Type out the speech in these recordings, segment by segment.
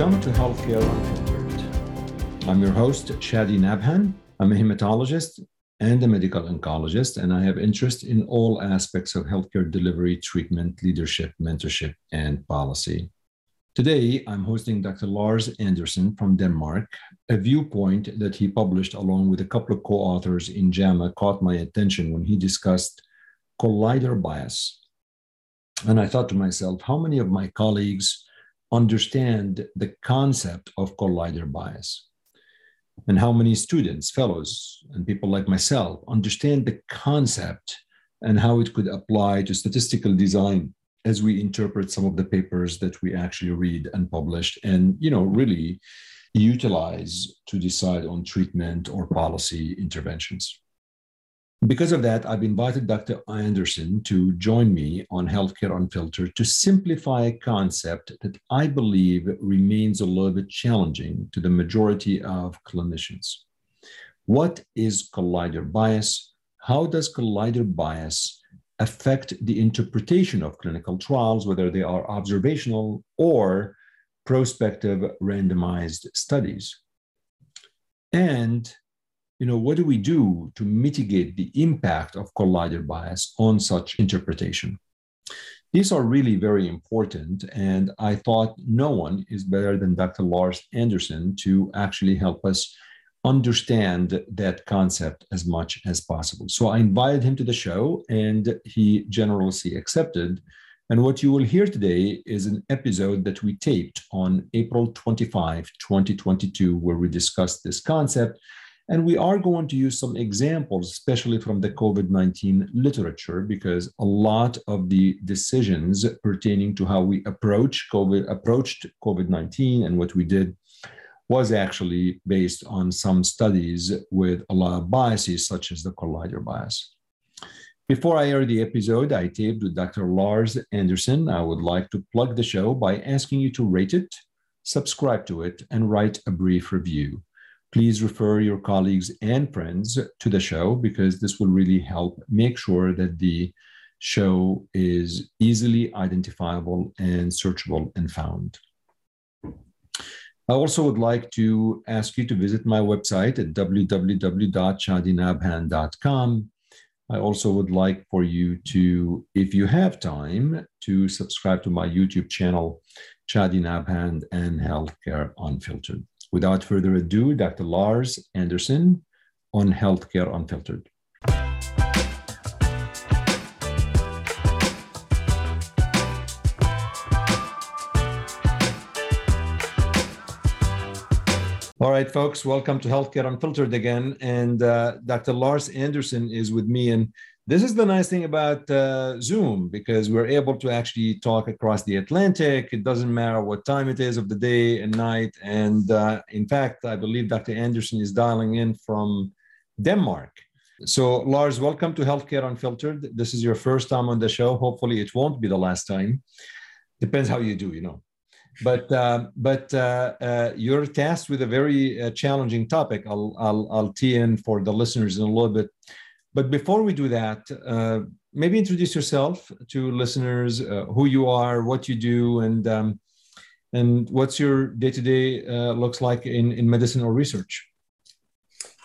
Welcome to Healthcare Unfiltered. I'm your host, Shadi Nabhan. I'm a hematologist and a medical oncologist, and I have interest in all aspects of healthcare delivery, treatment, leadership, mentorship, and policy. Today, I'm hosting Dr. Lars Andersen from Denmark. A viewpoint that he published along with a couple of co authors in JAMA caught my attention when he discussed collider bias. And I thought to myself, how many of my colleagues understand the concept of collider bias? And how many students, fellows, and people like myself understand the concept and how it could apply to statistical design as we interpret some of the papers that we actually read and publish and you know really utilize to decide on treatment or policy interventions because of that, I've invited Dr. Andersen to join me on Healthcare Unfiltered to simplify a concept that I believe remains a little bit challenging to the majority of clinicians. What is collider bias? How does collider bias affect the interpretation of clinical trials, whether they are observational or prospective randomized studies? And you know, what do we do to mitigate the impact of collider bias on such interpretation? These are really very important, and I thought no one is better than Dr. Lars Andersen to actually help us understand that concept as much as possible. So I invited him to the show, and he generously accepted. And what you will hear today is an episode that we taped on April 25, 2022, where we discussed this concept and we are going to use some examples, especially from the COVID 19 literature, because a lot of the decisions pertaining to how we approach COVID, approached COVID 19 and what we did was actually based on some studies with a lot of biases, such as the collider bias. Before I air the episode I taped with Dr. Lars Andersen, I would like to plug the show by asking you to rate it, subscribe to it, and write a brief review please refer your colleagues and friends to the show because this will really help make sure that the show is easily identifiable and searchable and found. I also would like to ask you to visit my website at www.shadinabhan.com. I also would like for you to, if you have time, to subscribe to my YouTube channel, Shadi Nabhan and Healthcare Unfiltered. Without further ado, Dr. Lars Andersen on Healthcare Unfiltered. All right, folks, welcome to Healthcare Unfiltered again. And uh, Dr. Lars Andersen is with me. And this is the nice thing about uh, Zoom because we're able to actually talk across the Atlantic. It doesn't matter what time it is of the day and night. And uh, in fact, I believe Dr. Andersen is dialing in from Denmark. So, Lars, welcome to Healthcare Unfiltered. This is your first time on the show. Hopefully, it won't be the last time. Depends how you do, you know. But uh, but uh, uh, you're tasked with a very uh, challenging topic. I'll, I'll I'll tee in for the listeners in a little bit but before we do that, uh, maybe introduce yourself to listeners, uh, who you are, what you do, and um, and what's your day to day looks like in in medicine or research.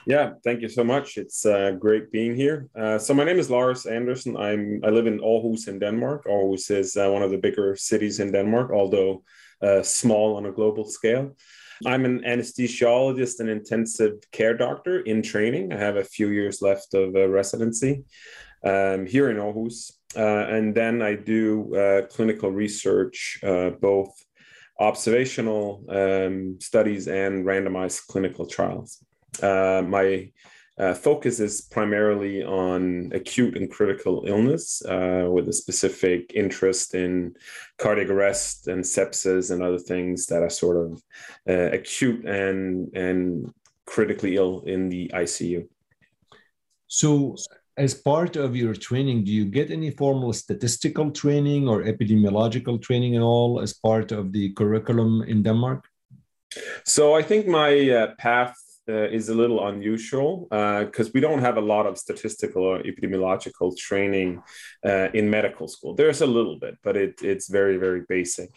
Yeah, thank you so much. It's uh, great being here. Uh, so my name is Lars Andersen. I'm I live in Aarhus in Denmark. Aarhus is uh, one of the bigger cities in Denmark, although small on a global scale. I'm an anesthesiologist and intensive care doctor in training. I have a few years left of uh, residency um, here in Aarhus. Uh, and then I do uh, clinical research, uh, both observational um, studies and randomized clinical trials. Uh, my uh, focus is primarily on acute and critical illness uh, with a specific interest in cardiac arrest and sepsis and other things that are sort of uh, acute and, and critically ill in the ICU. So, as part of your training, do you get any formal statistical training or epidemiological training at all as part of the curriculum in Denmark? So, I think my uh, path uh, is a little unusual because uh, we don't have a lot of statistical or epidemiological training uh, in medical school. There's a little bit, but it, it's very, very basic.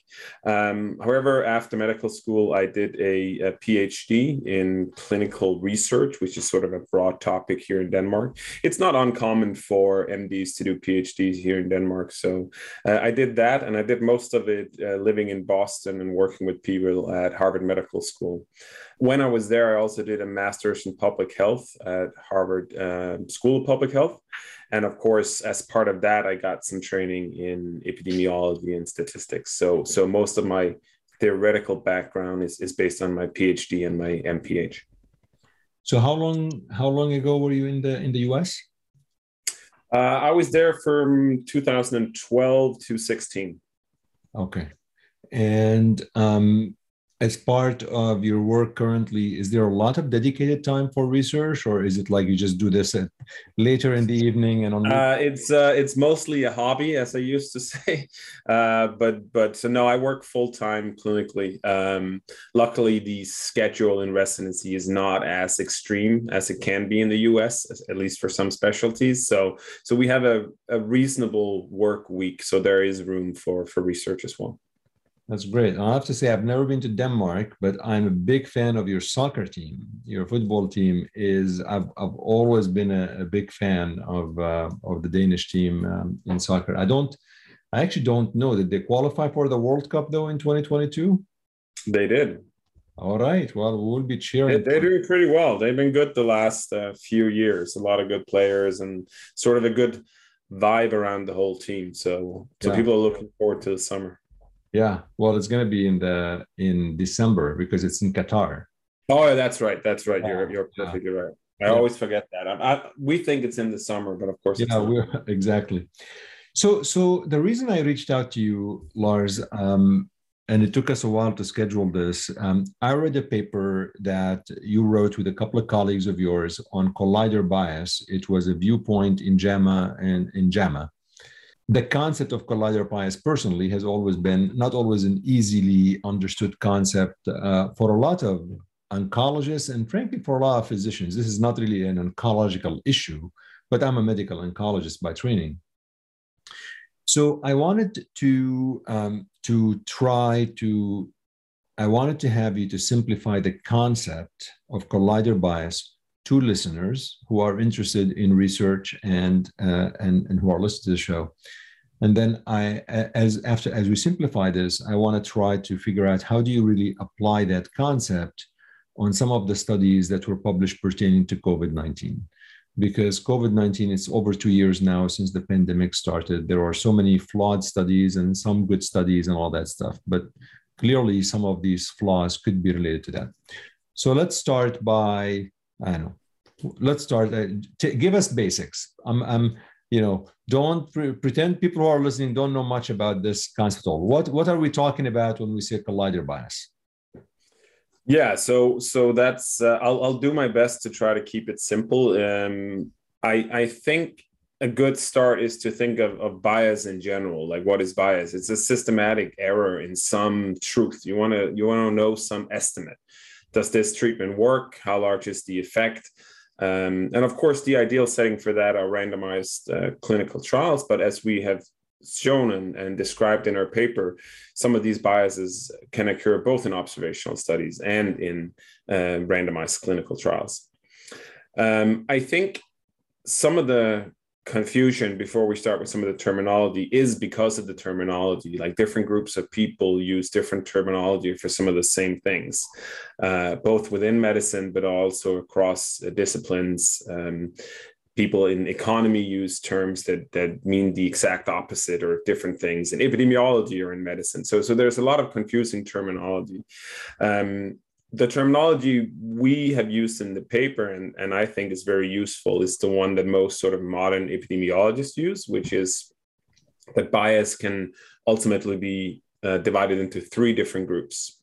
Um, however, after medical school, I did a, a, PhD in clinical research, which is sort of a broad topic here in Denmark. It's not uncommon for MDs to do PhDs here in Denmark. So uh, I did that, and I did most of it uh, living in Boston and working with people at Harvard Medical School when I was there, I also did a master's in public health at Harvard uh, School of Public Health. And of course, as part of that, I got some training in epidemiology and statistics. So, so most of my theoretical background is, is based on my PhD and my MPH. So, how long how long ago were you in the in the US? Uh, I was there from 2012 to 16. Okay, and um, as part of your work currently, is there a lot of dedicated time for research, or is it like you just do this at, later in the evening and on? Uh, it's uh, it's mostly a hobby, as I used to say, uh, but but so no, I work full time clinically. Um, luckily, the schedule in residency is not as extreme as it can be in the U.S., at least for some specialties. So so we have a, a reasonable work week, so there is room for for research as well. That's great. I have to say, I've never been to Denmark, but I'm a big fan of your soccer team. Your football team is. I've I've always been a, a big fan of uh, of the Danish team um, in soccer. I don't. I actually don't know. Did they qualify for the World Cup though in 2022? They did. All right. Well, we'll be cheering. They, are doing pretty well. They've been good the last uh, few years. A lot of good players and sort of a good vibe around the whole team. So, so yeah. people are looking forward to the summer. Yeah, well, it's going to be in the in December because it's in Qatar. Oh, that's right. That's right. You're you're perfectly yeah. right. I yeah. always forget that. I, I, we think it's in the summer, but of course, yeah, we're exactly. So, so the reason I reached out to you, Lars, um, and it took us a while to schedule this. Um, I read a paper that you wrote with a couple of colleagues of yours on collider bias. It was a viewpoint in JAMA and in JAMA the concept of collider bias personally has always been not always an easily understood concept uh, for a lot of oncologists and frankly for a lot of physicians. This is not really an oncological issue but i'm a medical oncologist by training. So i wanted to um, to try to i wanted to have you to simplify the concept of collider bias to listeners who are interested in research and uh, and and who are listening to the show. And then I, as after as we simplify this, I want to try to figure out how do you really apply that concept on some of the studies that were published pertaining to COVID nineteen, because COVID nineteen is over two years now since the pandemic started. There are so many flawed studies and some good studies and all that stuff, but clearly some of these flaws could be related to that. So let's start by I don't know. Let's start. Uh, t- give us basics. I'm, I'm, you know, don't pre- pretend people who are listening don't know much about this concept at all. What, what are we talking about when we say collider bias? Yeah, so so that's uh, I'll I'll do my best to try to keep it simple. Um, I I think a good start is to think of, of bias in general. Like what is bias? It's a systematic error in some truth. You want to you want to know some estimate does this treatment work? How large is the effect? Um, and of course, the ideal setting for that are randomized uh, clinical trials. But as we have shown and, and, described in our paper, some of these biases can occur both in observational studies and in uh, randomized clinical trials. Um, I think some of the confusion before we start with some of the terminology is because of the terminology. Like different groups of people use different terminology for some of the same things uh, both within medicine but also across uh, disciplines. Um, people in economy use terms that that mean the exact opposite or different things. In epidemiology or in medicine. So so there's a lot of confusing terminology. Um, the terminology we have used in the paper and, and I think is very useful is the one that most sort of modern epidemiologists use, which is that bias can ultimately be uh, divided into three different groups.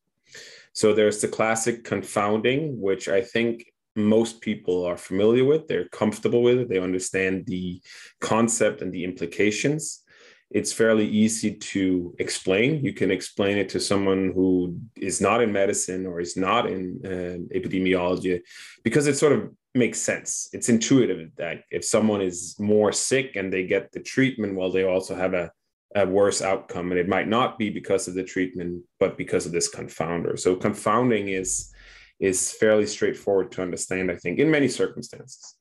So there's the classic confounding, which I think most people are familiar with. They're comfortable with it. They understand the concept and the implications. It's fairly easy to explain. You can explain it to someone who is not in medicine or is not in uh, epidemiology because it sort of makes sense. It's intuitive that if someone is more sick and they get the treatment, well, they also have a, a worse outcome. And it might not be because of the treatment, but because of this confounder. So confounding is is fairly straightforward to understand, I think, in many circumstances.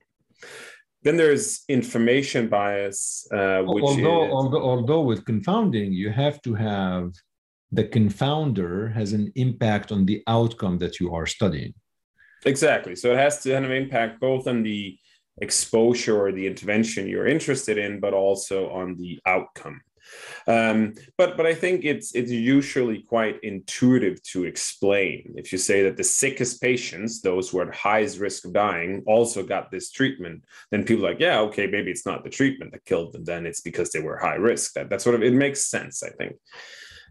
Then there's information bias, uh, which although, is, although, although with confounding, you have to have the confounder has an impact on the outcome that you are studying. Exactly. So it has to have an impact both on the exposure or the intervention you're interested in, but also on the outcome. Um, but but I think it's it's usually quite intuitive to explain. If you say that the sickest patients, those who are at highest risk of dying, also got this treatment, then people are like, yeah, okay, maybe it's not the treatment that killed them. Then it's because they were high risk. That that sort of it makes sense, I think.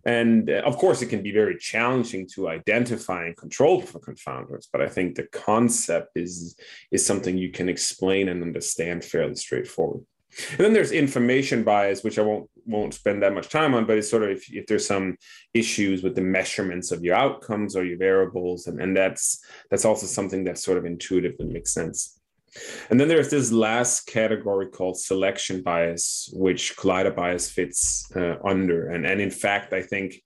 And uh, of course, it can be very challenging to identify and control for confounders, but I think the concept is, is something you can explain and understand fairly straightforward. And then there's information bias, which I won't won't spend that much time on, but it's sort of if, if there's some issues with the measurements of your outcomes or your variables, and, and that's that's also something that's sort of intuitively makes sense. And then there's this last category called selection bias, which collider bias fits uh, under. And, and in fact, I think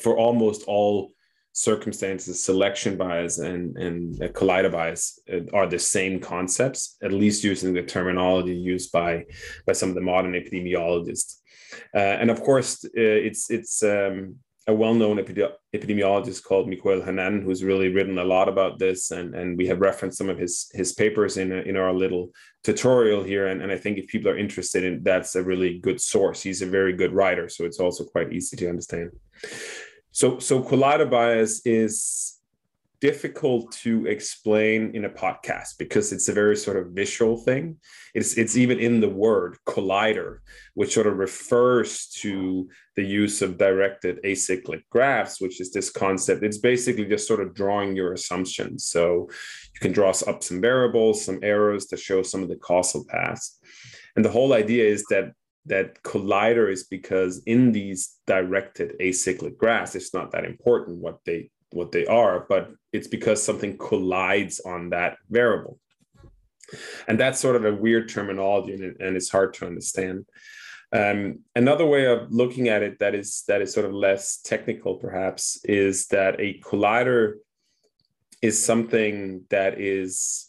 for almost all circumstances, selection bias and, and collider bias uh, are the same concepts, at least using the terminology used by, by some of the modern epidemiologists. Uh, and of course, uh, it's, it's um, a well-known epidemiologist called Miguel Hernán, who's really written a lot about this, and, and we have referenced some of his his papers in in our little tutorial here. And, and I think if people are interested in, that's a really good source. He's a very good writer, so it's also quite easy to understand. So so collider bias is difficult to explain in a podcast because it's a very sort of visual thing. It's it's even in the word collider, which sort of refers to the use of directed acyclic graphs, which is this concept. It's basically just sort of drawing your assumptions. So you can draw up some variables, some arrows to show some of the causal paths. And the whole idea is that that collider is because in these directed acyclic graphs, it's not that important what they what they are, but it's because something collides on that variable. And that's sort of a weird terminology and, and it's hard to understand. Um, another way of looking at it that is that is sort of less technical, perhaps, is that a collider is something that is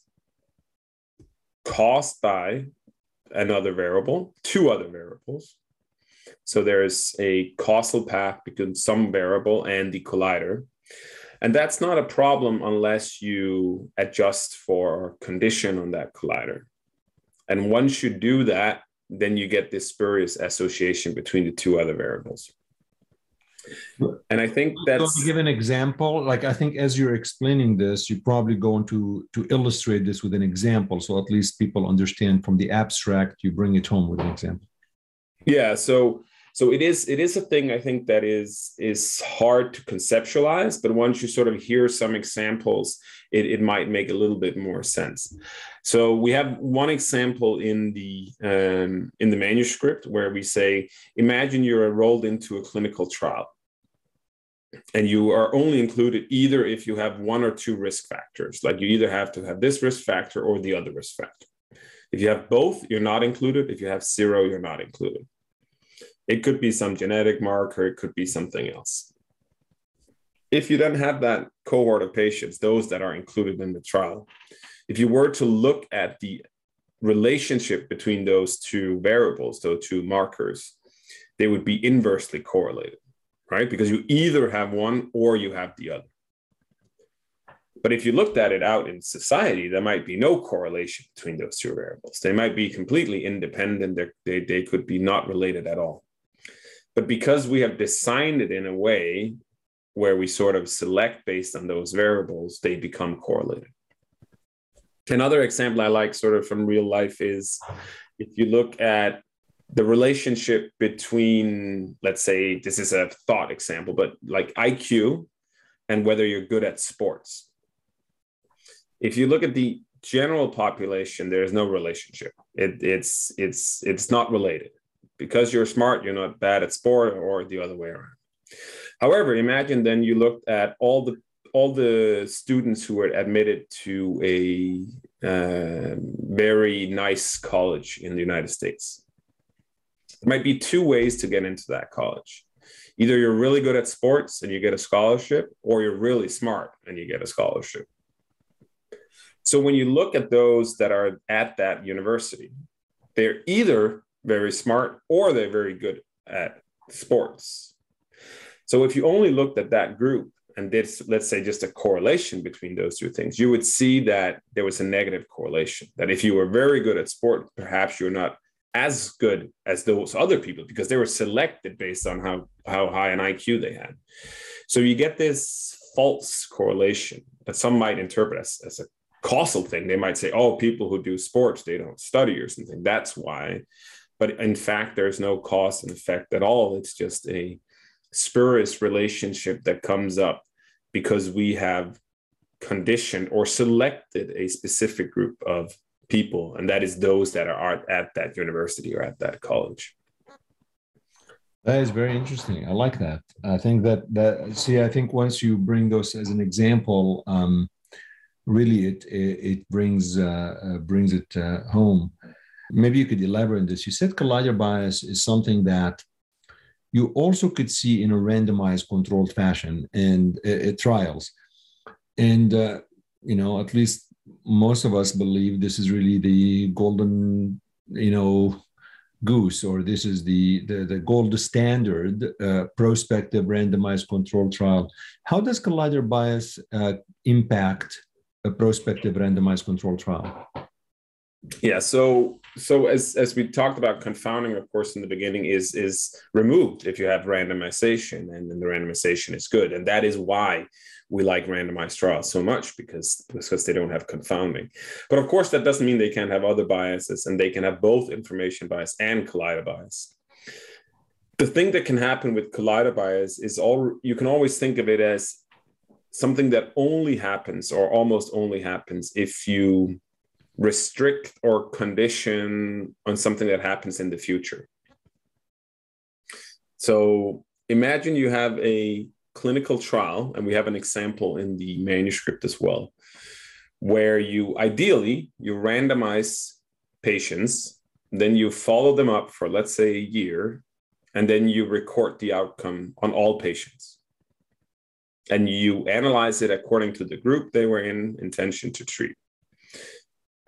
caused by another variable, two other variables. So there's a causal path between some variable and the collider. And that's not a problem unless you adjust for condition on that collider. And once you do that, then you get this spurious association between the two other variables. And I think that's to give an example. Like I think as you're explaining this, you're probably going to to illustrate this with an example, so at least people understand from the abstract. You bring it home with an example. Yeah. So so it is it is a thing i think that is is hard to conceptualize but once you sort of hear some examples it, it might make a little bit more sense. So we have one example in the um, in the manuscript where we say imagine you're enrolled into a clinical trial and you are only included either if you have one or two risk factors like you either have to have this risk factor or the other risk factor. If you have both you're not included. If you have zero you're not included it could be some genetic marker, it could be something else. If you then have that cohort of patients, those that are included in the trial, if you were to look at the relationship between those two variables, those two markers, they would be inversely correlated, right? Because you either have one or you have the other. But if you looked at it out in society, there might be no correlation between those two variables. They might be completely independent. They, they could be not related at all. But because we have designed it in a way where we sort of select based on those variables, they become correlated. Another example I like sort of from real life is if you look at the relationship between, let's say, this is a thought example, but like IQ and whether you're good at sports. If you look at the general population, there is no relationship. It, it's it's it's not related because you're smart, you're not bad at sport, or the other way around. However, imagine then you looked at all the all the students who were admitted to a uh, very nice college in the United States. There might be two ways to get into that college. Either you're really good at sports and you get a scholarship, or you're really smart and you get a scholarship. So when you look at those that are at that university, they're either very smart or they're very good at sports. So if you only looked at that group and did, let's say, just a correlation between those two things, you would see that there was a negative correlation. That if you were very good at sport, perhaps you're not as good as those other people because they were selected based on how, how high an IQ they had. So you get this false correlation that some might interpret as, as a causal thing. They might say, oh, people who do sports, they don't study or something. That's why. But in fact, there's no cause and effect at all. It's just a spurious relationship that comes up because we have conditioned or selected a specific group of people, and that is those that are at that university or at that college. That is very interesting. I like that. I think that that see, I think once you bring those as an example, um, really it it, it brings uh, uh, brings it uh, home. Maybe you could elaborate on this. You said collider bias is something that you also could see in a randomized controlled fashion and uh, uh, trials. And uh, you know at least most of us believe this is really the golden you know goose or this is the the, the gold standard uh, prospective randomized controlled trial. How does collider bias uh, impact a prospective randomized controlled trial yeah so so as as we talked about confounding of course in the beginning is is removed if you have randomization and then the randomization is good. And that is why we like randomized trials so much because because they don't have confounding. But of course that doesn't mean they can't have other biases and they can have both information bias and collider bias. The thing that can happen with collider bias is all you can always think of it as something that only happens or almost only happens if you restrict or condition on something that happens in the future. So imagine you have a clinical trial, and we have an example in the manuscript as well, where you ideally you randomize patients, then you follow them up for let's say a year, and then you record the outcome on all patients. And you analyze it according to the group they were in, intention to treat.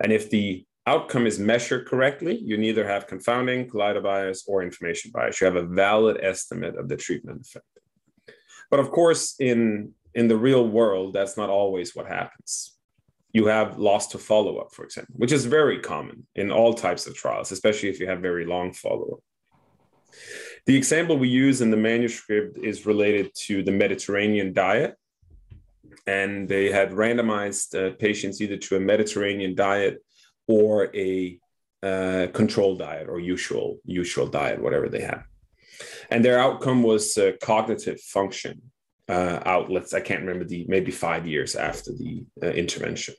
And if the outcome is measured correctly, you neither have confounding, collider bias, or information bias. You have a valid estimate of the treatment effect. But of course, in, in the real world, that's not always what happens. You have loss to follow up, for example, which is very common in all types of trials, especially if you have very long follow up. The example we use in the manuscript is related to the Mediterranean diet and they had randomized uh, patients either to a Mediterranean diet or a uh, control diet or usual usual diet, whatever they had. And their outcome was uh, cognitive function uh, outlets. I can't remember the maybe five years after the uh, intervention.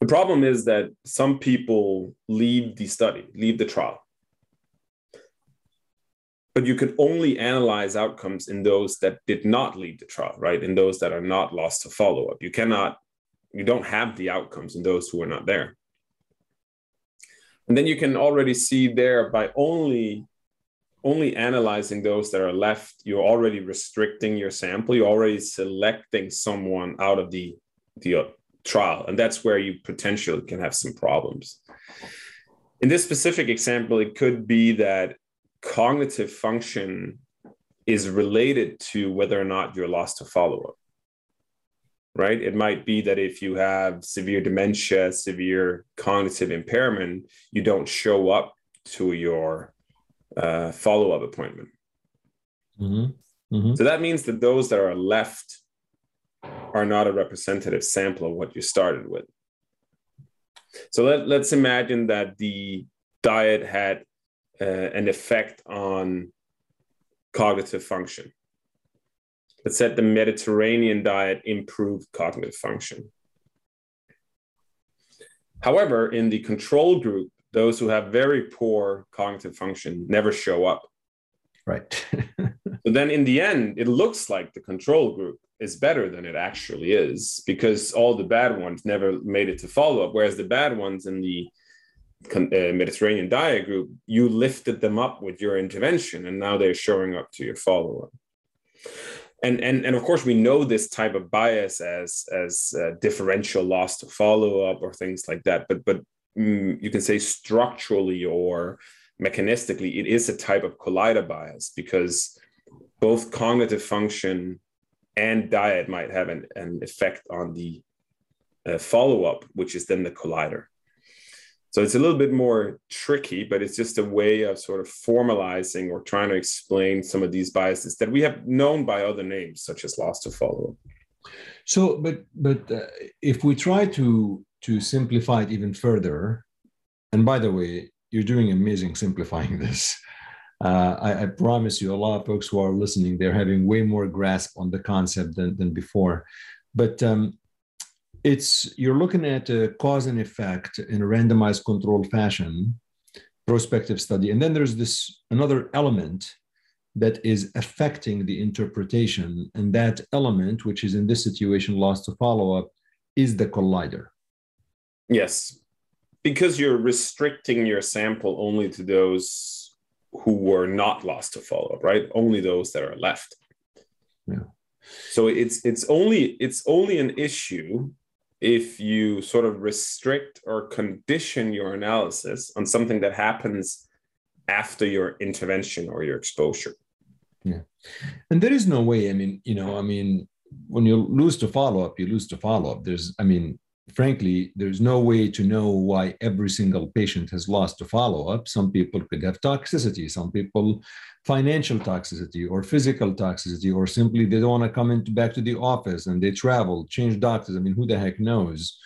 The problem is that some people leave the study, leave the trial, but you can only analyze outcomes in those that did not lead the trial, right? In those that are not lost to follow up. You cannot, you don't have the outcomes in those who are not there. And then you can already see there by only only analyzing those that are left, you're already restricting your sample. You're already selecting someone out of the the uh, trial, and that's where you potentially can have some problems. In this specific example, it could be that cognitive function is related to whether or not you're lost to follow up. Right? It might be that if you have severe dementia, severe cognitive impairment, you don't show up to your uh, follow up appointment. Mm-hmm. Mm-hmm. So that means that those that are left are not a representative sample of what you started with. So let, let's imagine that the diet had uh, an effect on cognitive function. Let's the Mediterranean diet improved cognitive function. However, in the control group, those who have very poor cognitive function never show up. Right. so then in the end, it looks like the control group is better than it actually is because all the bad ones never made it to follow up. Whereas the bad ones in the Mediterranean diet group, you lifted them up with your intervention and now they're showing up to your follow up. And, and, and of course, we know this type of bias as, as uh, differential loss to follow up or things like that. But, but mm, you can say structurally or mechanistically, it is a type of collider bias because both cognitive function and diet might have an, an effect on the uh, follow up, which is then the collider. So it's a little bit more tricky, but it's just a way of sort of formalizing or trying to explain some of these biases that we have known by other names, such as loss to follow. So, but but uh, if we try to to simplify it even further, and by the way, you're doing amazing simplifying this. Uh, I, I, promise you, a lot of folks who are listening, they're having way more grasp on the concept than, than before. But um, it's you're looking at a cause and effect in a randomized controlled fashion, prospective study, and then there's this another element that is affecting the interpretation, and that element, which is in this situation lost to follow up, is the collider. Yes, because you're restricting your sample only to those who were not lost to follow up, right? Only those that are left. Yeah. So it's it's only it's only an issue if you sort of restrict or condition your analysis on something that happens after your intervention or your exposure. Yeah. And there is no way, I mean, you know, I mean, when you lose the follow up, you lose the follow up. There's, I mean, frankly, there's no way to know why every single patient has lost to follow up. Some people could have toxicity, some people financial toxicity or physical toxicity, or simply they don't want to come into back to the office and they travel, change doctors. I mean, who the heck knows?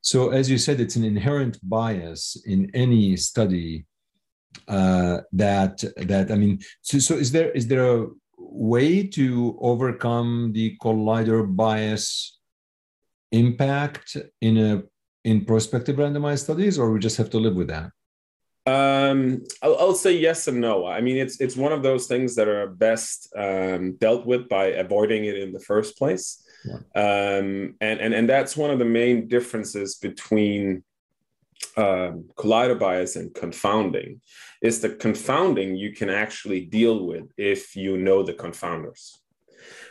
So, as you said, it's an inherent bias in any study uh, that that I mean. So, so is there is there a way to overcome the collider bias impact in a in prospective randomized studies, or we just have to live with that? Um, I'll, I'll, say yes and no. I mean, it's it's one of those things that are best um, dealt with by avoiding it in the first place, yeah. um, and and and that's one of the main differences between um, collider bias and confounding. Is the confounding you can actually deal with if you know the confounders.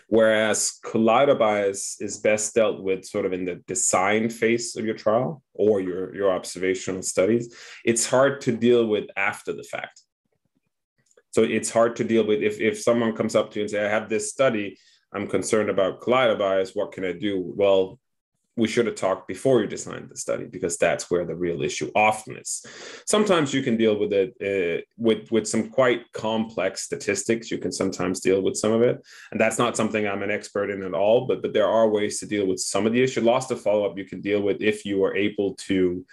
Whereas collider bias is best dealt with sort of in the design phase of your trial or your, your observational studies. It's hard to deal with after the fact. So it's hard to deal with if, if someone comes up to you and say, I have this study, I'm concerned about collider bias, what can I do? Well, we should have talked before you designed the study because that's where the real issue often is. Sometimes you can deal with it uh, with with some quite complex statistics. You can sometimes deal with some of it, and that's not something I'm an expert in at all. But but there are ways to deal with some of the issue. Loss to follow up you can deal with if you are able to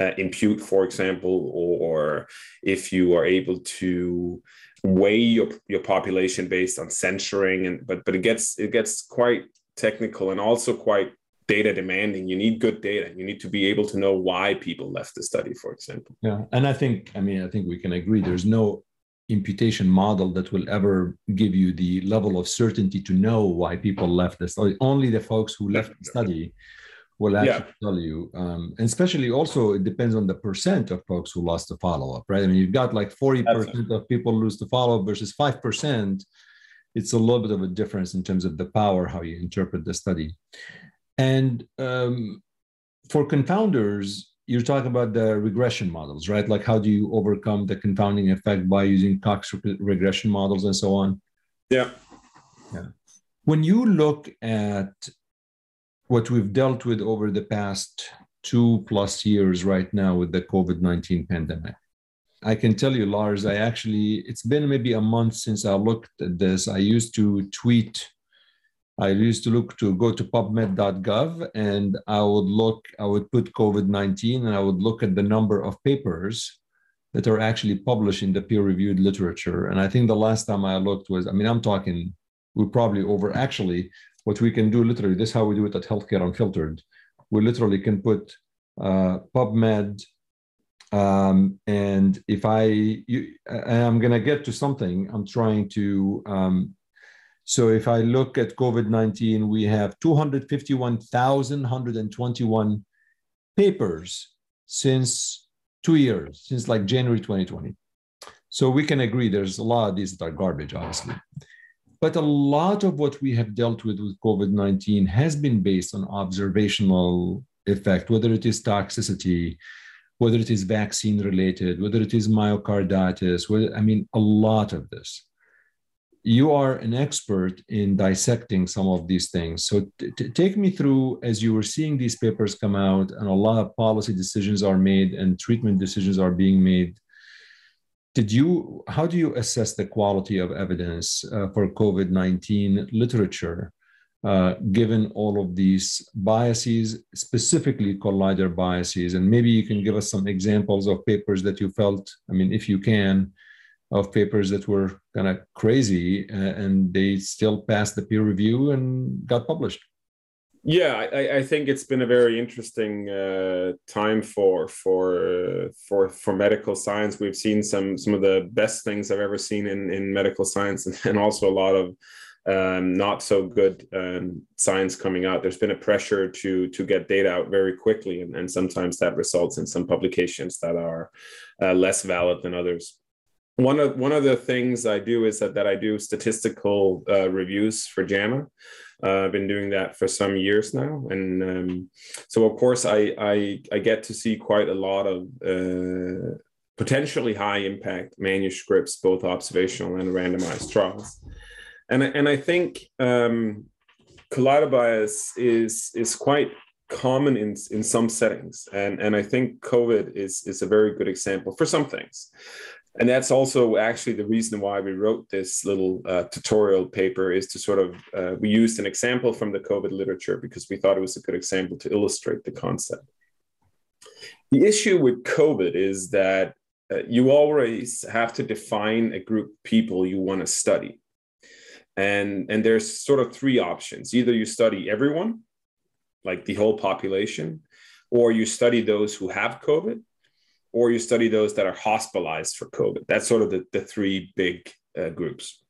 uh, impute, for example, or if you are able to weigh your, your population based on censoring and but but it gets it gets quite technical and also quite data demanding. You need good data. You need to be able to know why people left the study for example. Yeah and i think i mean i think we can agree there's no imputation model that will ever give you the level of certainty to know why people left the study. Only the folks who left the study will actually yeah. tell you um, and especially also it depends on the percent of folks who lost the follow-up right? I mean you've got like 40% of people lose the follow-up versus 5% it's a little bit of a difference in terms of the power how you interpret the study and um, for confounders, you're talking about the regression models, right? Like how do you overcome the confounding effect by using Cox regression models and so on? Yeah. Yeah. When you look at what we've dealt with over the past two plus years right now with the COVID 19 pandemic, I can tell you, Lars, I actually, it's been maybe a month since I looked at this. I used to tweet I used to look to go to pubmed.gov and I would look, I would put COVID 19 and I would look at the number of papers that are actually published in the peer reviewed literature. And I think the last time I looked was, I mean, I'm talking, we're probably over actually what we can do literally, this is how we do it at Healthcare Unfiltered. We literally can put uh, PubMed, Um, and if I, you, I'm going to get to something, I'm trying to. Um, so if I look at COVID 19, we have 251,121 papers since two years, since like January 2020. So we can agree there's a lot of these that are garbage, obviously. But a lot of what we have dealt with with COVID 19 has been based on observational effect, whether it is toxicity, whether it is vaccine related, whether it is myocarditis, whether, I mean, a lot of this. You are an expert in dissecting some of these things. So, t- t- take me through as you were seeing these papers come out, and a lot of policy decisions are made and treatment decisions are being made did you how do you assess the quality of evidence uh, for covid-19 literature uh, given all of these biases specifically collider biases and maybe you can give us some examples of papers that you felt i mean if you can of papers that were kind of crazy uh, and they still passed the peer review and got published yeah, I, I, think it's been a very interesting uh, time for for for for medical science. We've seen some some of the best things I've ever seen in in medical science, and, and also a lot of um, not so good um, science coming out. There's been a pressure to to get data out very quickly, and, and sometimes that results in some publications that are uh, less valid than others. One of one of the things I do is that that I do statistical uh, reviews for JAMA. Uh, I've been doing that for some years now, and um, so of course I, I, I get to see quite a lot of uh, potentially high impact manuscripts, both observational and randomized trials, and and I think um, collider bias is is quite common in in some settings, and and I think COVID is is a very good example for some things and that's also actually the reason why we wrote this little uh, tutorial paper is to sort of uh, we used an example from the covid literature because we thought it was a good example to illustrate the concept. The issue with covid is that uh, you always have to define a group of people you want to study. And and there's sort of three options. Either you study everyone like the whole population or you study those who have covid or you study those that are hospitalized for COVID. That's sort of the, the three big uh, groups.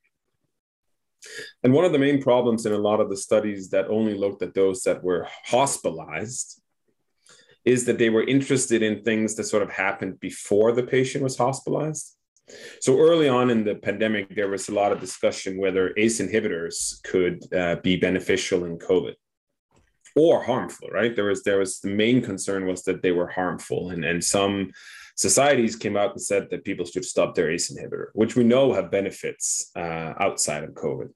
And one of the main problems in a lot of the studies that only looked at those that were hospitalized is that they were interested in things that sort of happened before the patient was hospitalized. So early on in the pandemic, there was a lot of discussion whether ACE inhibitors could uh, be beneficial in COVID or harmful, right? There was there was the main concern was that they were harmful, and and some societies came out and said that people should stop their ACE inhibitor, which we know have benefits uh, outside of COVID.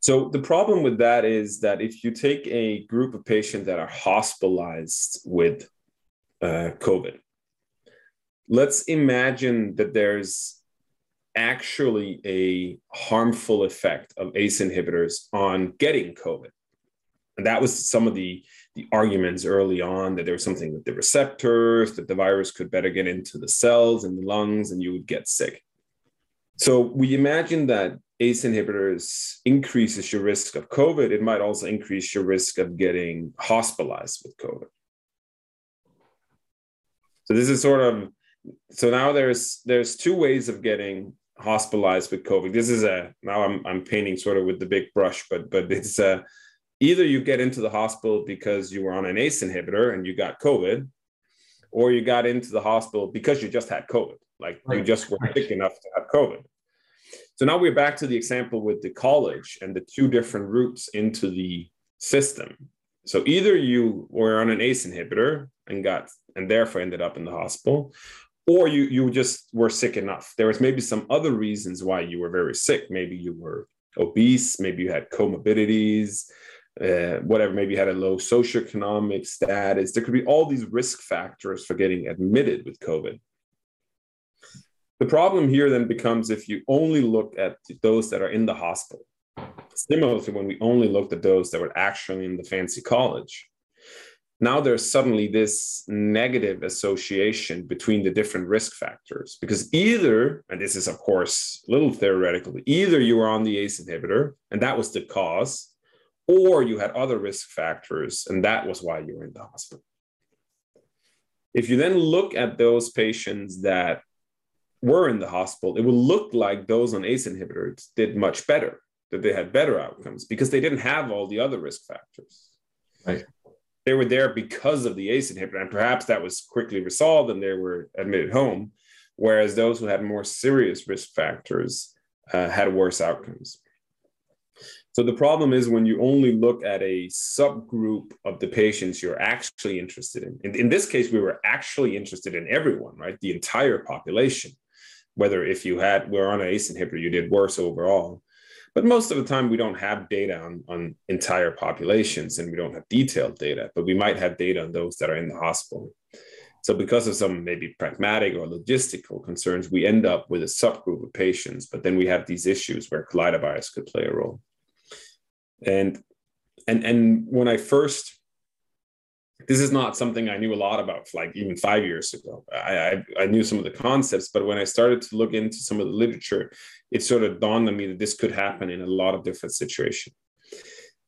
So the problem with that is that if you take a group of patients that are hospitalized with uh, COVID, let's imagine that there's actually a harmful effect of ACE inhibitors on getting COVID. And that was some of the, the arguments early on that there was something with the receptors, that the virus could better get into the cells and the lungs and you would get sick. So we imagine that ACE inhibitors increases your risk of COVID. It might also increase your risk of getting hospitalized with COVID. So this is sort of so now there's there's two ways of getting hospitalized with COVID. This is a now I'm I'm painting sort of with the big brush, but but it's a either you get into the hospital because you were on an ACE inhibitor and you got COVID, or you got into the hospital because you just had COVID, like right. you just were sick enough to have COVID. So now we're back to the example with the college and the two different routes into the system. So either you were on an ACE inhibitor and got and therefore ended up in the hospital, or you you just were sick enough. There was maybe some other reasons why you were very sick. Maybe you were obese, maybe you had comorbidities, uh, whatever, maybe had a low socioeconomic status. There could be all these risk factors for getting admitted with COVID. The problem here then becomes if you only look at those that are in the hospital, similar to when we only looked at those that were actually in the fancy college. Now there's suddenly this negative association between the different risk factors because either, and this is of course a little theoretical, either you were on the ACE inhibitor and that was the cause, or you had other risk factors, and that was why you were in the hospital. If you then look at those patients that were in the hospital, it will look like those on ACE inhibitors did much better, that they had better outcomes because they didn't have all the other risk factors. Right. They were there because of the ACE inhibitor, and perhaps that was quickly resolved and they were admitted home. Whereas those who had more serious risk factors uh, had worse outcomes. So the problem is when you only look at a subgroup of the patients you're actually interested in. in. In this case, we were actually interested in everyone, right? The entire population. Whether if you had were on an ACE inhibitor, you did worse overall. But most of the time, we don't have data on, on entire populations and we don't have detailed data, but we might have data on those that are in the hospital. So, because of some maybe pragmatic or logistical concerns, we end up with a subgroup of patients, but then we have these issues where bias could play a role and and and when i first this is not something i knew a lot about like even five years ago. I, I, I knew some of the concepts but when i started to look into some of the literature it sort of dawned on me that this could happen in a lot of different situations.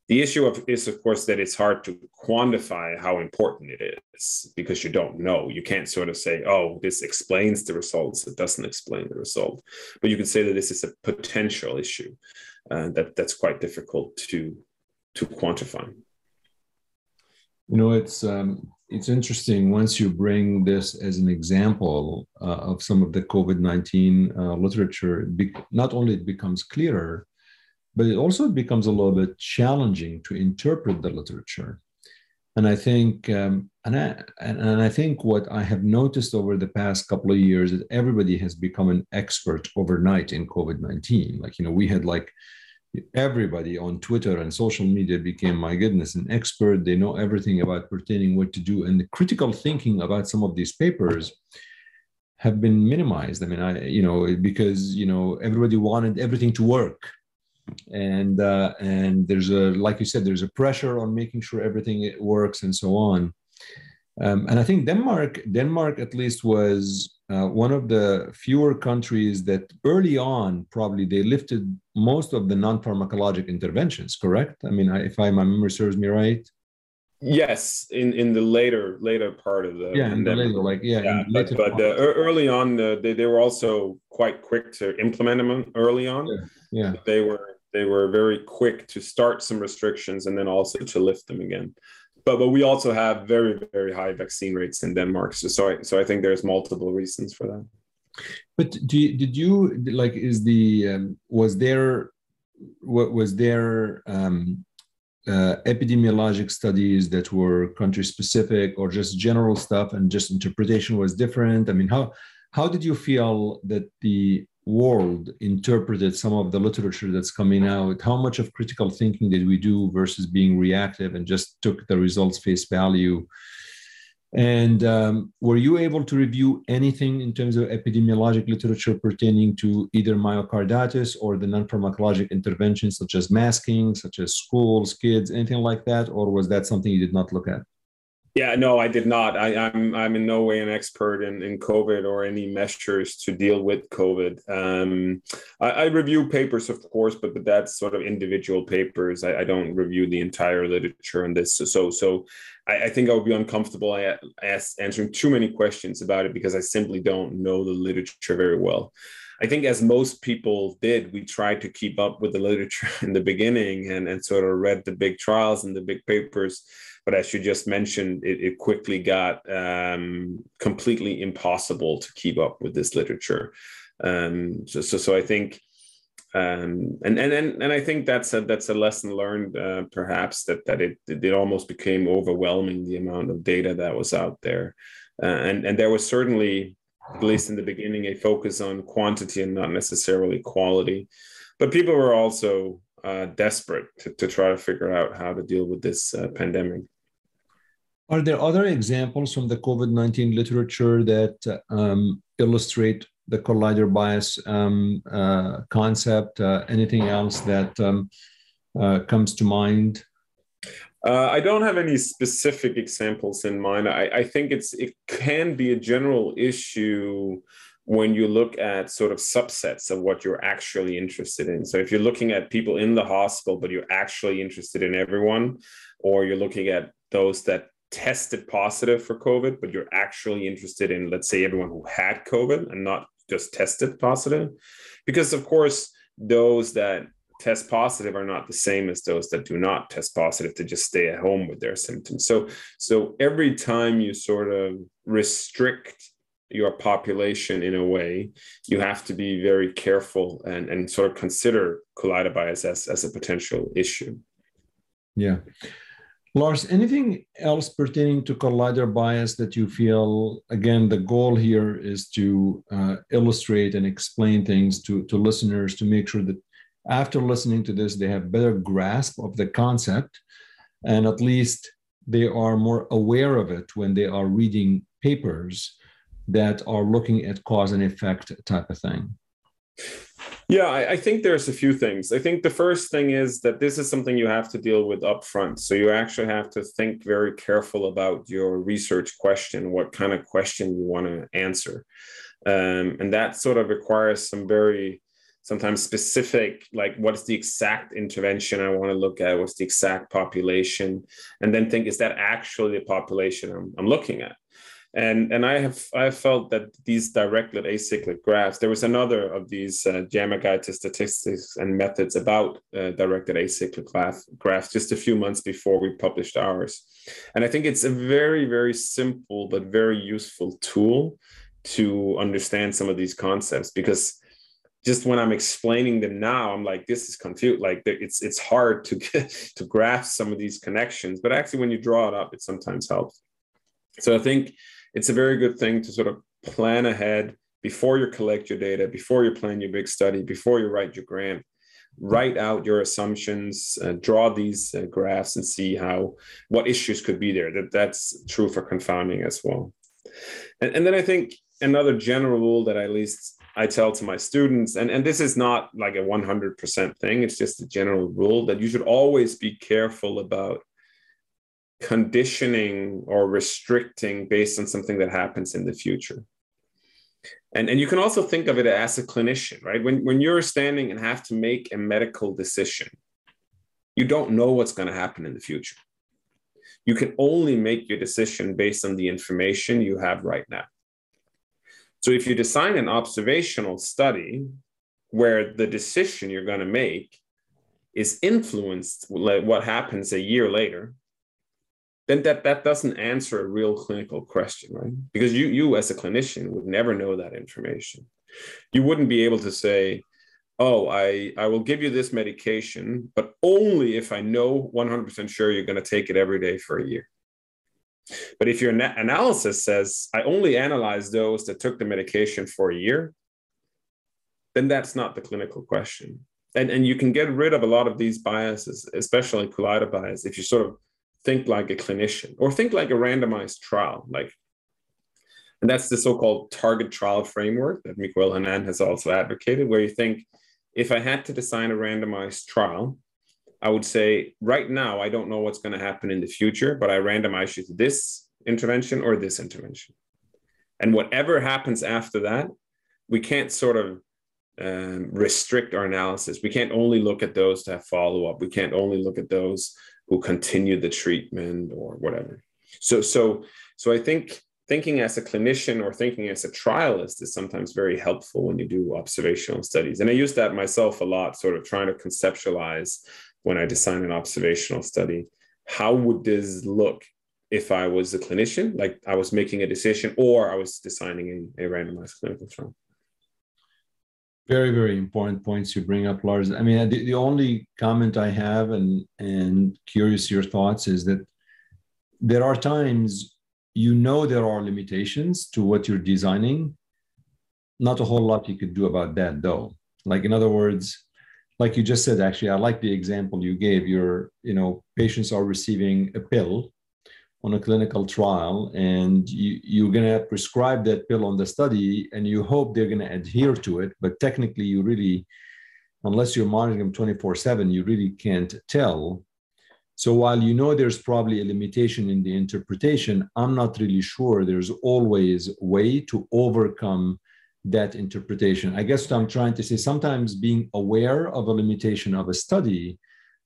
The issue of is of course that it's hard to quantify how important it is because you don't know. You can't sort of say oh this explains the results it doesn't explain the result. But you can say that this is a potential issue uh, that that's quite difficult to to quantify. You know, it's um, it's interesting once you bring this as an example uh, of some of the COVID nineteen uh, literature. Be- not only it becomes clearer, but it also becomes a little bit challenging to interpret the literature. And I think, um, and I and, I think what I have noticed over the past couple of years is everybody has become an expert overnight in COVID nineteen. Like you know, we had like everybody on Twitter and social media became, my goodness, an expert. They know everything about pertaining what to do, and the critical thinking about some of these papers have been minimized. I mean, I you know because you know everybody wanted everything to work, and uh, and there's a like you said, there's a pressure on making sure everything works and so on. Um, and I think Denmark, Denmark at least was uh, one of the fewer countries that early on probably they lifted most of the non-pharmacologic interventions. Correct? I mean, I, if I, my memory serves me right. Yes, in in the later later part of the yeah, in the later, like yeah, yeah but, but uh, early on uh, they, they were also quite quick to implement them early on. Yeah, yeah. they were they were very quick to start some restrictions and then also to lift them again but but we also have very very high vaccine rates in Denmark. So so I, so I think there's multiple reasons for that. But you, did you like is the um, was there what was there um, uh, epidemiologic studies that were country specific or just general stuff and just interpretation was different? I mean how how did you feel that the world interpreted some of the literature that's coming out how much of critical thinking did we do versus being reactive and just took the results face value? And um, were you able to review anything in terms of epidemiologic literature pertaining to either myocarditis or the non-pharmacologic interventions such as masking such as schools kids anything like that? Or was that something you did not look at yeah, no, I did not. I, am I'm, I'm in no way an expert in, in COVID or any measures to deal with COVID. Um, I, I, review papers, of course, but, but that's sort of individual papers. I, I don't review the entire literature on this. So so, so I, I think I would be uncomfortable answering too many questions about it because I simply don't know the literature very well. I think as most people did, we tried to keep up with the literature in the beginning and, and sort of read the big trials and the big papers but as you just mentioned, it, it quickly got um, completely impossible to keep up with this literature. Um, so, so, so I think, um, and, and and and I think that's a that's a lesson learned, uh, perhaps that that it it almost became overwhelming the amount of data that was out there, uh, and and there was certainly, at least in the beginning, a focus on quantity and not necessarily quality, but people were also uh, desperate to, to try to figure out how to deal with this uh, pandemic. Are there other examples from the COVID 19 literature that um, illustrate the collider bias um, uh, concept? Uh, anything else that um, uh, comes to mind? Uh, I don't have any specific examples in mind. I, I think it's it can be a general issue when you look at sort of subsets of what you're actually interested in. So if you're looking at people in the hospital, but you're actually interested in everyone, or you're looking at those that tested positive for COVID, but you're actually interested in, let's say, everyone who had COVID and not just tested positive. Because, of course, those that test positive are not the same as those that do not test positive to just stay at home with their symptoms. So, so every time you sort of restrict your population in a way, you have to be very careful and, and sort of consider collider bias as, as a potential issue. Yeah. Lars, anything else pertaining to collider bias that you feel, again, the goal here is to uh, illustrate and explain things to, to listeners to make sure that after listening to this, they have better grasp of the concept and at least they are more aware of it when they are reading papers that are looking at cause and effect type of thing? Yeah, I, I, think there's a few things. I think the first thing is that this is something you have to deal with upfront. So you actually have to think very careful about your research question, what kind of question you want to answer. Um, and that sort of requires some very sometimes specific, like what's the exact intervention I want to look at? What's the exact population? And then think, is that actually the population I'm, I'm looking at? And, and I have I felt that these directed acyclic graphs, there was another of these uh, JAMA Guide to Statistics and Methods about uh, directed acyclic graph, graphs just a few months before we published ours. And I think it's a very, very simple but very useful tool to understand some of these concepts because just when I'm explaining them now, I'm like, this is confused. Like it's it's hard to get to grasp some of these connections. But actually, when you draw it up, it sometimes helps. So I think it's a very good thing to sort of plan ahead before you collect your data, before you plan your big study, before you write your grant. Write out your assumptions, uh, draw these uh, graphs, and see how what issues could be there. That that's true for confounding as well. And, and then I think another general rule that I at least I tell to my students, and, and this is not like a 100% thing, it's just a general rule that you should always be careful about conditioning or restricting based on something that happens in the future. And, and you can also think of it as a clinician, right? When, when you're standing and have to make a medical decision, you don't know what's going to happen in the future. You can only make your decision based on the information you have right now. So if you design an observational study where the decision you're going to make is influenced what happens a year later, then that that doesn't answer a real clinical question, right? Because you you as a clinician would never know that information. You wouldn't be able to say, "Oh, I I will give you this medication, but only if I know 100% sure you're going to take it every day for a year." But if your analysis says, "I only analyze those that took the medication for a year," then that's not the clinical question. And, and you can get rid of a lot of these biases, especially collider bias, if you sort of think like a clinician or think like a randomized trial like and that's the so-called target trial framework that Miguel Hernán has also advocated where you think if i had to design a randomized trial i would say right now i don't know what's going to happen in the future but i randomize you to this intervention or this intervention and whatever happens after that we can't sort of um, restrict our analysis. We can't only look at those to have follow up. We can't only look at those who continue the treatment or whatever. So, so, so I think thinking as a clinician or thinking as a trialist is sometimes very helpful when you do observational studies. And I use that myself a lot, sort of trying to conceptualize when I design an observational study. How would this look if I was a clinician, like I was making a decision, or I was designing a, a randomized clinical trial? very very important points you bring up lars i mean the, the only comment i have and and curious your thoughts is that there are times you know there are limitations to what you're designing not a whole lot you could do about that though like in other words like you just said actually i like the example you gave. Your you know patients are receiving a pill on a clinical trial and you, you're going to prescribe that pill on the study and you hope they're going to adhere to it but technically you really unless you're monitoring them 24 7 you really can't tell. So while you know there's probably a limitation in the interpretation i'm not really sure there's always a way to overcome that interpretation i guess what i'm trying to say sometimes being aware of a limitation of a study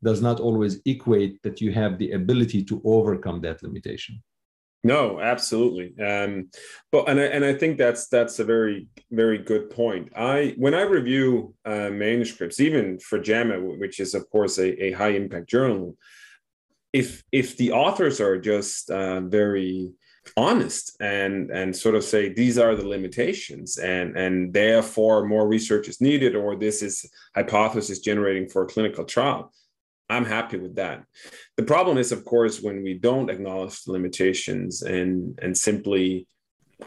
does not always equate that you have the ability to overcome that limitation. No, absolutely. Um, but and I, and I think that's that's a very very good point. I when I review uh, manuscripts, even for JAMA, which is of course a, a high impact journal, if if the authors are just uh, very honest and and sort of say these are the limitations and and therefore more research is needed or this is hypothesis generating for a clinical trial I'm happy with that. The problem is, of course, when we don't acknowledge the limitations and and simply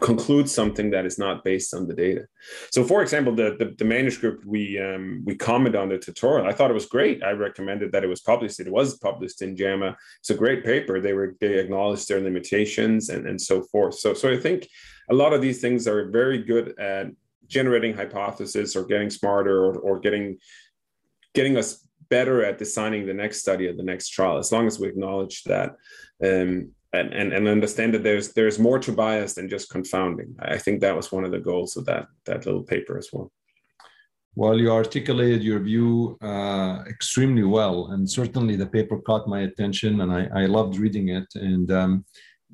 conclude something that is not based on the data. So, for example, the the, the manuscript we um, we comment on the tutorial, I thought it was great. I recommended that it was published. It was published in JAMA. It's a great paper. They were they acknowledged their limitations and and so forth. So so I think a lot of these things are very good at generating hypotheses or getting smarter or, or getting getting us better at designing the next study or the next trial as long as we acknowledge that um, and, and, and understand that there's there's more to bias than just confounding i think that was one of the goals of that that little paper as well well you articulated your view uh, extremely well and certainly the paper caught my attention and i, I loved reading it and um,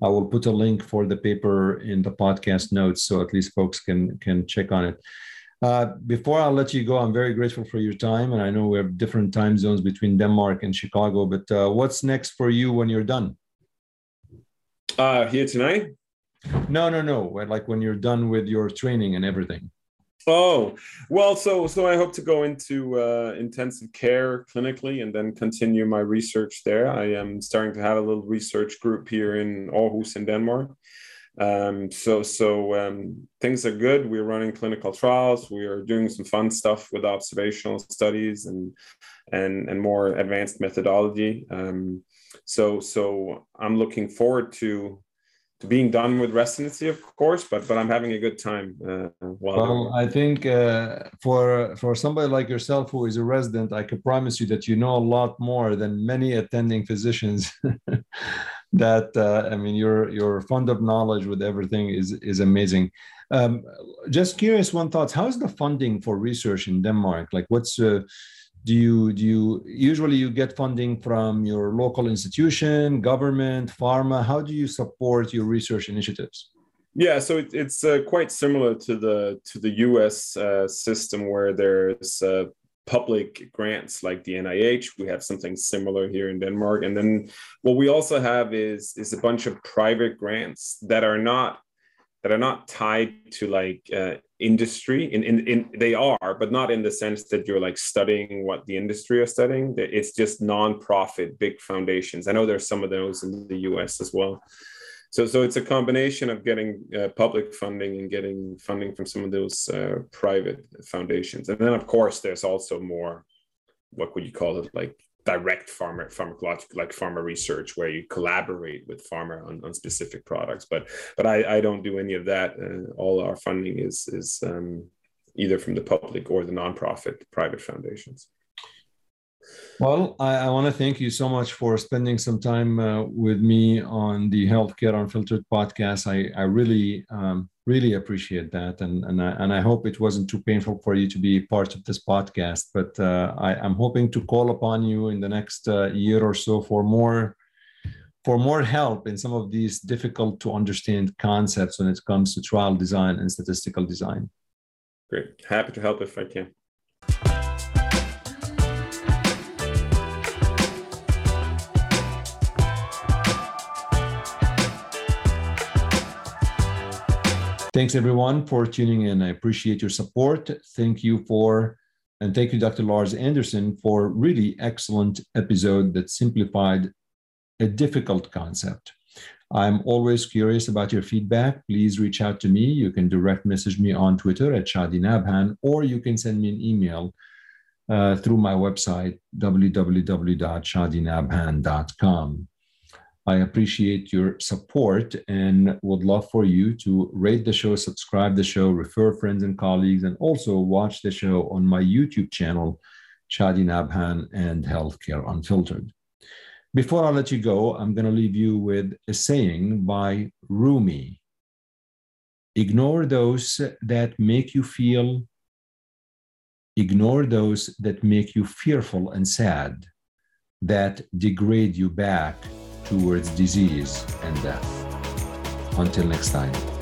i will put a link for the paper in the podcast notes so at least folks can can check on it uh, before I'll let you go, I'm very grateful for your time, and I know we have different time zones between Denmark and Chicago. But uh, what's next for you when you're done? Uh, here tonight? No, no, no. Like when you're done with your training and everything. Oh well, so so I hope to go into uh, intensive care clinically and then continue my research there. I am starting to have a little research group here in Aarhus in Denmark. Um, so so um, things are good. We're running clinical trials. We are doing some fun stuff with observational studies and and and more advanced methodology. Um, so so I'm looking forward to to being done with residency, of course, but but I'm having a good time. Uh, well, I think uh, for for somebody like yourself who is a resident, I can promise you that you know a lot more than many attending physicians. that uh, I mean, your your fund of knowledge with everything is is amazing. Um, just curious, one thoughts. How's the funding for research in Denmark? Like, what's uh, do you do you usually you get funding from your local institution, government, pharma? How do you support your research initiatives? Yeah, so it, it's uh, quite similar to the to the U.S. Uh, system where there's uh, public grants like the NIH. We have something similar here in Denmark. And then what we also have is, is a bunch of private grants that are not that are not tied to like uh, industry in, in, in they are but not in the sense that you're like studying what the industry are studying. It's just non-profit big foundations. I know there's some of those in the us as well. So so it's a combination of getting uh, public funding and getting funding from some of those uh, private foundations. And then of course there's also more what would you call it like direct pharma pharmacological like pharma research where you collaborate with pharma on, on specific products. But but i i don't do any of that. Uh, all our funding is is um, either from the public or the nonprofit private foundations. Well, I, I want to thank you so much for spending some time uh, with me on the Healthcare Unfiltered podcast. I, I really, um, really appreciate that. And, and, I, and I hope it wasn't too painful for you to be part of this podcast. But uh, I, am hoping to call upon you in the next uh, year or so for more for more help in some of these difficult to understand concepts when it comes to trial design and statistical design. Great. Happy to help if I can. Thanks everyone for tuning in. I appreciate your support. Thank you for, and thank you, Dr. Lars Andersen, for really excellent episode that simplified a difficult concept. I'm always curious about your feedback. Please reach out to me. You can direct message me on Twitter at Shadi Nabhan, or you can send me an email uh, through my website, www.shadinabhan.com. I appreciate your support and would love for you to rate the show, subscribe the show, refer friends and colleagues, and also watch the show on my YouTube channel, Shadi Nabhan and Healthcare Unfiltered. Before I let you go, I'm going to leave you with a saying by Rumi Ignore those that make you feel, ignore those that make you fearful and sad, that degrade you back towards disease and death. Until next time.